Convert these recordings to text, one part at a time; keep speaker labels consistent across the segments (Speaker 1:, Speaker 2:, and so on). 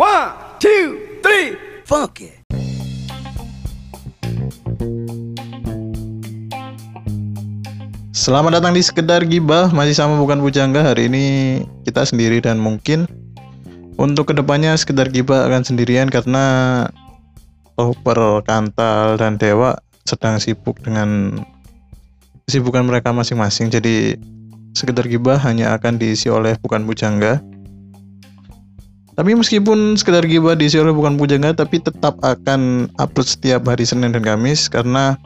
Speaker 1: One, two, three, funk it.
Speaker 2: Selamat datang di sekedar gibah. Masih sama bukan pujangga hari ini kita sendiri dan mungkin untuk ke depannya sekedar gibah akan sendirian karena Toper, Kantal dan Dewa sedang sibuk dengan kesibukan mereka masing-masing. Jadi sekedar gibah hanya akan diisi oleh bukan pujangga tapi meskipun sekedar gibah diisi oleh bukan pujangga tapi tetap akan upload setiap hari Senin dan Kamis karena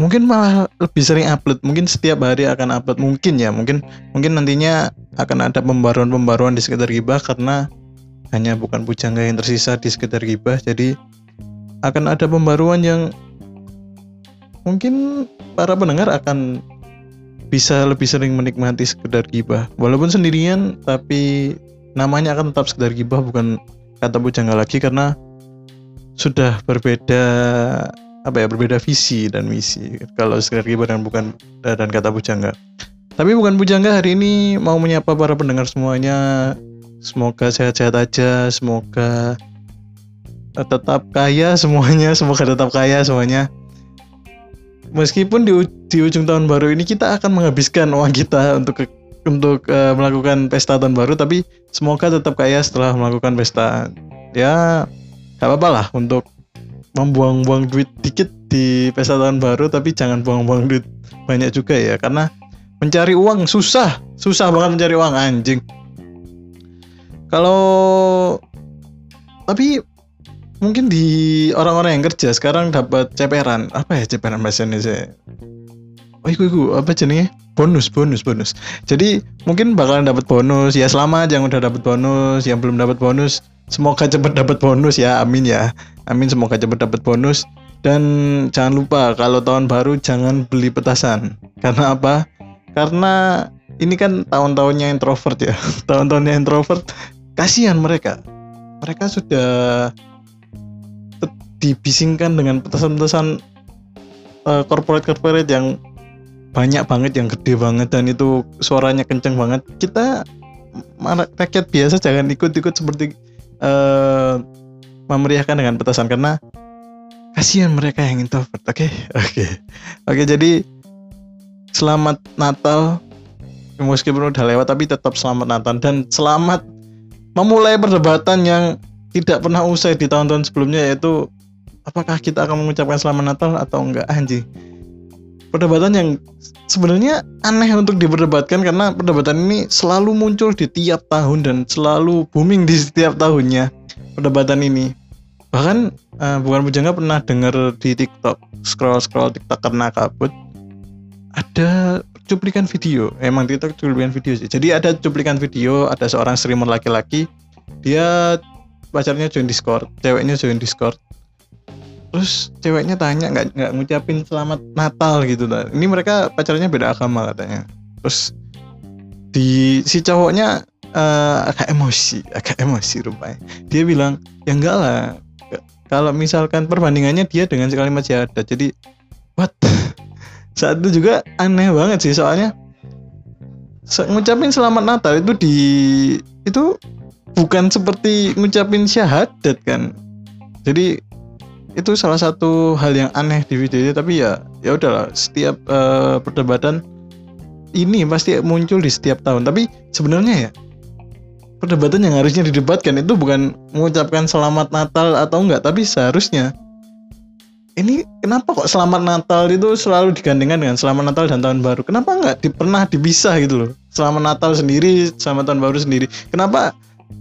Speaker 2: mungkin malah lebih sering upload. Mungkin setiap hari akan upload. Mungkin ya mungkin mungkin nantinya akan ada pembaruan-pembaruan di sekitar gibah karena hanya bukan pujangga yang tersisa di sekitar gibah. Jadi akan ada pembaruan yang mungkin para pendengar akan bisa lebih sering menikmati sekedar gibah. Walaupun sendirian tapi namanya akan tetap sekedar gibah bukan kata pujangga lagi karena sudah berbeda apa ya berbeda visi dan misi. Kalau sekedar gibah dan bukan dan kata pujangga tapi bukan pujangga hari ini mau menyapa para pendengar semuanya. Semoga sehat-sehat aja semoga eh, tetap kaya semuanya semoga tetap kaya semuanya. Meskipun di, di ujung tahun baru ini kita akan menghabiskan uang kita untuk ke- untuk eh, melakukan pesta tahun baru tapi semoga tetap kaya setelah melakukan pesta. Ya gak apa-apa lah untuk membuang-buang duit dikit di pesta tahun baru tapi jangan buang-buang duit banyak juga ya karena mencari uang susah susah banget mencari uang anjing. Kalau tapi mungkin di orang-orang yang kerja sekarang dapat ceperan apa ya ceperan bahasa Indonesia oh iku iku. Apa jenenge? Bonus bonus bonus. Jadi mungkin bakalan dapat bonus. Ya selamat yang udah dapat bonus yang belum dapat bonus semoga cepat dapat bonus ya. Amin ya. Amin semoga cepat dapat bonus. Dan jangan lupa kalau tahun baru jangan beli petasan. Karena apa? Karena ini kan tahun-tahunnya introvert ya. Tahun-tahunnya introvert kasihan mereka. Mereka sudah dibisingkan dengan petasan-petasan eh, corporate-corporate yang banyak banget yang gede banget dan itu suaranya kenceng banget. Kita rakyat biasa jangan ikut-ikut seperti eh, memeriahkan dengan petasan karena kasihan mereka yang introvert oke? Oke. Oke jadi selamat Natal. Meskipun udah lewat tapi tetap selamat Natal. Dan selamat memulai perdebatan yang tidak pernah usai di tahun-tahun sebelumnya yaitu apakah kita akan mengucapkan selamat Natal atau enggak? Anjing perdebatan yang sebenarnya aneh untuk diperdebatkan karena perdebatan ini selalu muncul di tiap tahun dan selalu booming di setiap tahunnya perdebatan ini. Bahkan eh, bukan pujangga pernah dengar di TikTok scroll scroll TikTok karena kabut ada cuplikan video. Emang TikTok cuplikan video sih. Jadi ada cuplikan video ada seorang streamer laki-laki dia pacarnya join Discord ceweknya join Discord terus ceweknya tanya nggak nggak ngucapin selamat Natal gitu nah ini mereka pacarnya beda agama katanya. Terus di si cowoknya eh, agak emosi agak emosi rupanya. Dia bilang ya enggak lah. Kalau misalkan perbandingannya dia dengan kalimat syahadat. Jadi what? Saat itu juga aneh banget sih soalnya ngucapin selamat Natal itu di itu bukan seperti ngucapin syahadat kan. Jadi itu salah satu hal yang aneh di video ini tapi ya ya udahlah setiap eh, perdebatan ini pasti muncul di setiap tahun. Tapi sebenarnya ya perdebatan yang harusnya didebatkan itu bukan mengucapkan selamat Natal atau enggak tapi seharusnya ini kenapa kok selamat Natal itu selalu digandengkan dengan selamat Natal dan tahun baru? Kenapa enggak di, pernah dipisah gitu loh? Selamat Natal sendiri selamat tahun baru sendiri. Kenapa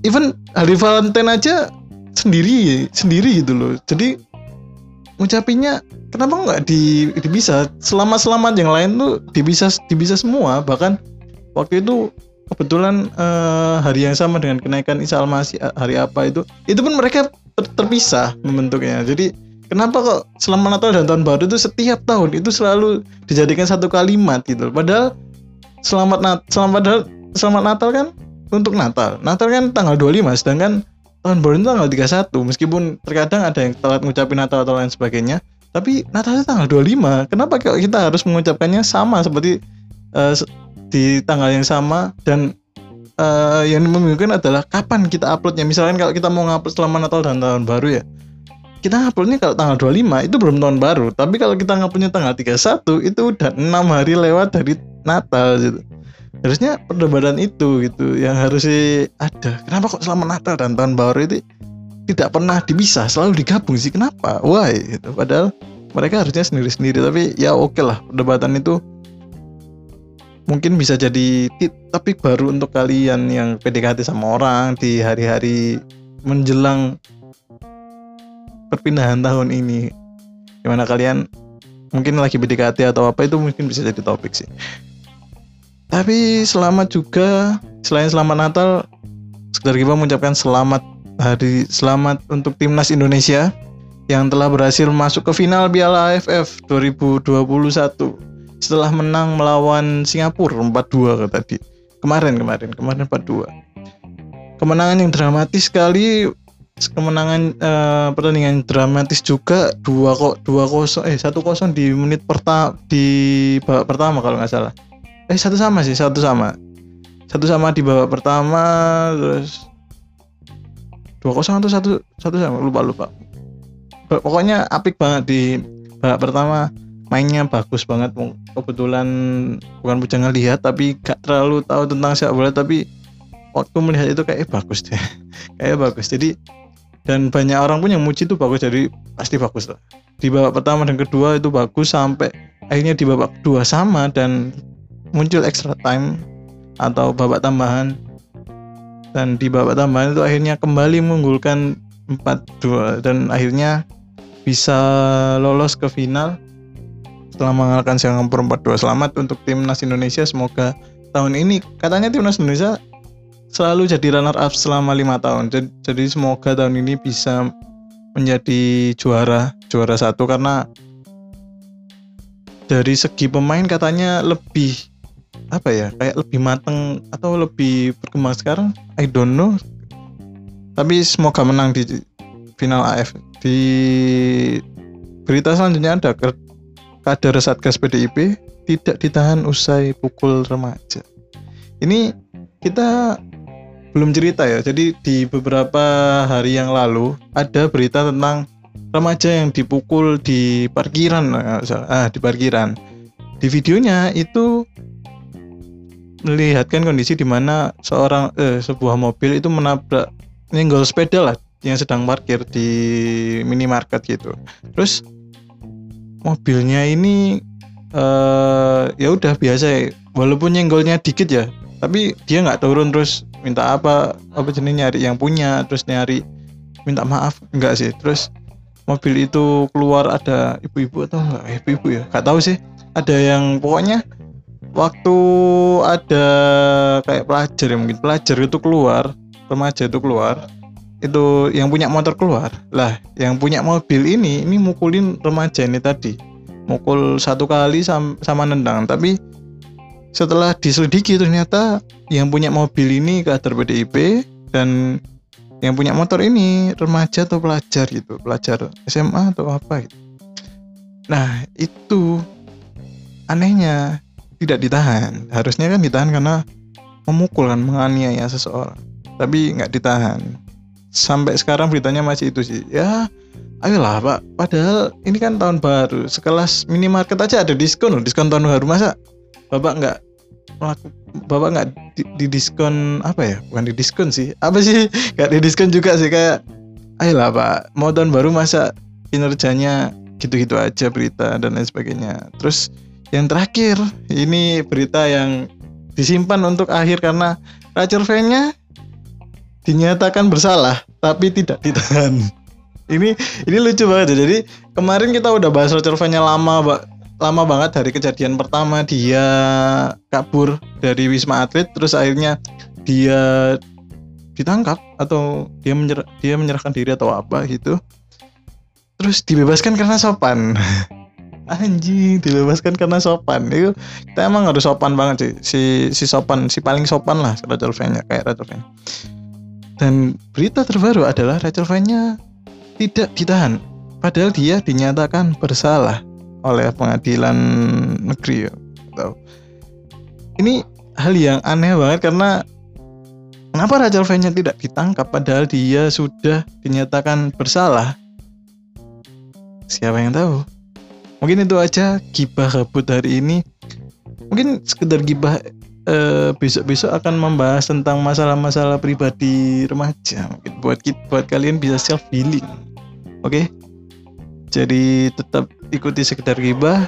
Speaker 2: even hari Valentine aja sendiri sendiri gitu loh? Jadi ngucapinnya kenapa nggak di dipisah? Selama selamat yang lain tuh dipisah dipisah semua. Bahkan waktu itu kebetulan eh, hari yang sama dengan kenaikan Isa Al-Masih eh, hari apa itu itu pun mereka ter- terpisah membentuknya. Jadi kenapa kok selamat Natal dan tahun baru itu setiap tahun itu selalu dijadikan satu kalimat gitu padahal selamat Nat selamat selamat Natal kan untuk Natal. Natal kan tanggal 25 sedangkan tahun baru itu tanggal 31 meskipun terkadang ada yang telat ngucapin Natal atau lain sebagainya tapi Natalnya tanggal 25 kenapa kok kita harus mengucapkannya sama seperti se- di tanggal yang sama dan eh, yang membingungkan adalah kapan kita uploadnya. Misalkan kalau kita mau ngupload selama Natal dan tahun baru ya, kita uploadnya kalau tanggal 25 itu belum tahun baru. Tapi kalau kita nguploadnya tanggal 31 itu udah enam hari lewat dari Natal gitu. Harusnya perdebatan itu gitu yang harus ada. Kenapa kok selama Natal dan tahun baru itu tidak pernah dipisah, selalu digabung sih? Kenapa? Why? Gitu. Padahal mereka harusnya sendiri-sendiri. Tapi ya oke lah perdebatan itu mungkin bisa jadi tapi baru untuk kalian yang PDKT sama orang di hari-hari menjelang perpindahan tahun ini gimana kalian mungkin lagi PDKT atau apa itu mungkin bisa jadi topik sih tapi selamat juga selain selamat Natal sekedar kita mengucapkan selamat hari selamat untuk timnas Indonesia yang telah berhasil masuk ke final Piala AFF 2021 setelah menang melawan Singapura 4-2 tadi. Kemarin kemarin kemarin 4-2. Kemenangan yang dramatis sekali kemenangan uh, pertandingan dramatis juga dua kok dua kosong eh satu kosong di menit pertama di babak pertama kalau nggak salah eh satu sama sih satu sama. Satu sama di babak pertama terus dua kosong atau satu satu sama lupa lupa. Pokoknya apik banget di babak pertama. Mainnya bagus banget kebetulan bukan bujangan lihat tapi gak terlalu tahu tentang sepak bola tapi waktu melihat itu kayak bagus deh. Kayak bagus. Jadi dan banyak orang pun yang muji itu bagus jadi pasti bagus lah. Di babak pertama dan kedua itu bagus sampai akhirnya di babak kedua sama dan muncul extra time atau babak tambahan. Dan di babak tambahan itu akhirnya kembali mengunggulkan 4-2 dan akhirnya bisa lolos ke final setelah mengalahkan Singapura 4-2 selamat untuk timnas Indonesia semoga tahun ini katanya timnas Indonesia selalu jadi runner up selama lima tahun. Jadi, semoga tahun ini bisa menjadi juara juara satu karena dari segi pemain katanya lebih apa ya kayak lebih mateng atau lebih berkembang sekarang I don't know tapi semoga menang di final AF di berita selanjutnya ada kader Satgas PDIP tidak ditahan usai pukul remaja. Ini kita belum cerita ya. Jadi di beberapa hari yang lalu ada berita tentang remaja yang dipukul di parkiran ah di parkiran. Di videonya itu melihatkan kondisi di mana seorang eh, sebuah mobil itu menabrak nyenggol sepeda lah yang sedang parkir di minimarket gitu. Terus mobilnya ini uh, ya udah biasa ya. walaupun nyenggolnya dikit ya tapi dia nggak turun terus minta apa apa jenis nyari yang punya terus nyari minta maaf enggak sih terus mobil itu keluar ada ibu-ibu atau enggak eh, ibu-ibu ya nggak tahu sih ada yang pokoknya waktu ada kayak pelajar ya mungkin pelajar itu keluar remaja itu keluar itu yang punya motor keluar. Lah yang punya mobil ini ini mukulin remaja ini tadi. Mukul satu kali sama, sama nendang. Tapi setelah diselidiki ternyata yang punya mobil ini kader PDIP dan yang punya motor ini remaja atau pelajar gitu. Pelajar SMA atau apa gitu. Nah itu anehnya tidak ditahan. Harusnya kan ditahan karena memukul kan menganiaya seseorang. Tapi nggak ditahan. Sampai sekarang beritanya masih itu sih. Ya ayolah pak. Padahal ini kan tahun baru. Sekelas minimarket aja ada diskon loh. Diskon tahun baru masa bapak nggak melaku, bapak nggak di, di diskon apa ya? Bukan di diskon sih. Apa sih? Nggak di diskon juga sih kayak ayolah pak. Mau tahun baru masa kinerjanya gitu-gitu aja berita dan lain sebagainya. Terus yang terakhir ini berita yang disimpan untuk akhir karena Rachel nya dinyatakan bersalah tapi tidak ditahan. ini ini lucu banget ya. Jadi kemarin kita udah bahas Rocervanya lama lama banget dari kejadian pertama dia kabur dari Wisma Atlet terus akhirnya dia ditangkap atau dia menyerah, dia menyerahkan diri atau apa gitu. Terus dibebaskan karena sopan. Anjing, dibebaskan karena sopan. Itu kita emang harus sopan banget sih. Si si sopan, si paling sopan lah Rachel kayak Rachel dan berita terbaru adalah Rachel Van-nya tidak ditahan, padahal dia dinyatakan bersalah oleh pengadilan negeri. Ya. Ini hal yang aneh banget karena Kenapa Rachel V-nya tidak ditangkap padahal dia sudah dinyatakan bersalah? Siapa yang tahu? Mungkin itu aja gibah kabut hari ini. Mungkin sekedar gibah eh, besok-besok akan membahas tentang masalah-masalah pribadi remaja. Mungkin buat kita, buat kalian bisa self healing. Oke? Jadi tetap ikuti sekedar gibah.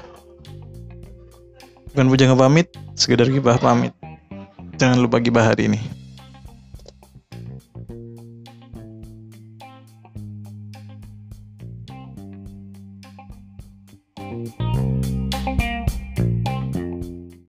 Speaker 2: Bukan bujang pamit, sekedar gibah pamit. Jangan lupa gibah hari ini.